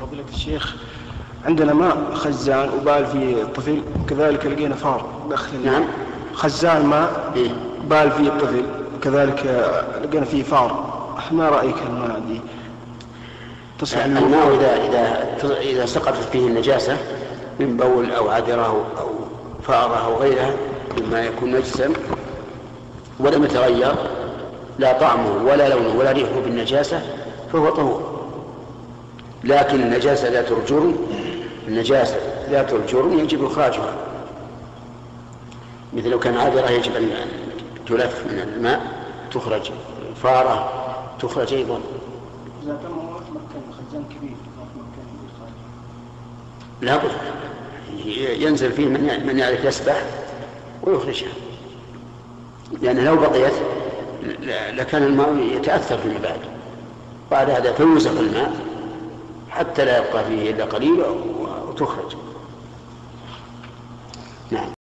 فضيلة الشيخ عندنا ماء خزان وبال فيه طفل وكذلك لقينا فار داخل نعم. خزان ماء إيه. بال فيه طفل وكذلك لقينا فيه فار ما رأيك الماء دي تصلح للوضوء؟ الماء إذا إذا إذا سقطت فيه النجاسة من بول أو عذرة أو- أو فأرة أو غيرها مما يكون نجسا ولم يتغير لا طعمه ولا لونه ولا ريحه بالنجاسة فهو طهور لكن النجاسة ذات الجرم النجاسة ذات الجرم يجب إخراجها. مثل لو كان عابرة يجب أن تلف من الماء تخرج فارة تخرج أيضا. إذا تم مكان خزان كبير للإخراج. لابد ينزل فيه من من يعرف يسبح ويخرجها. لأن لو بقيت لكان الماء يتأثر فيما بعد بعد هذا فيوزق الماء. حتى لا يبقى فيه إلا قليل وتخرج. نعم.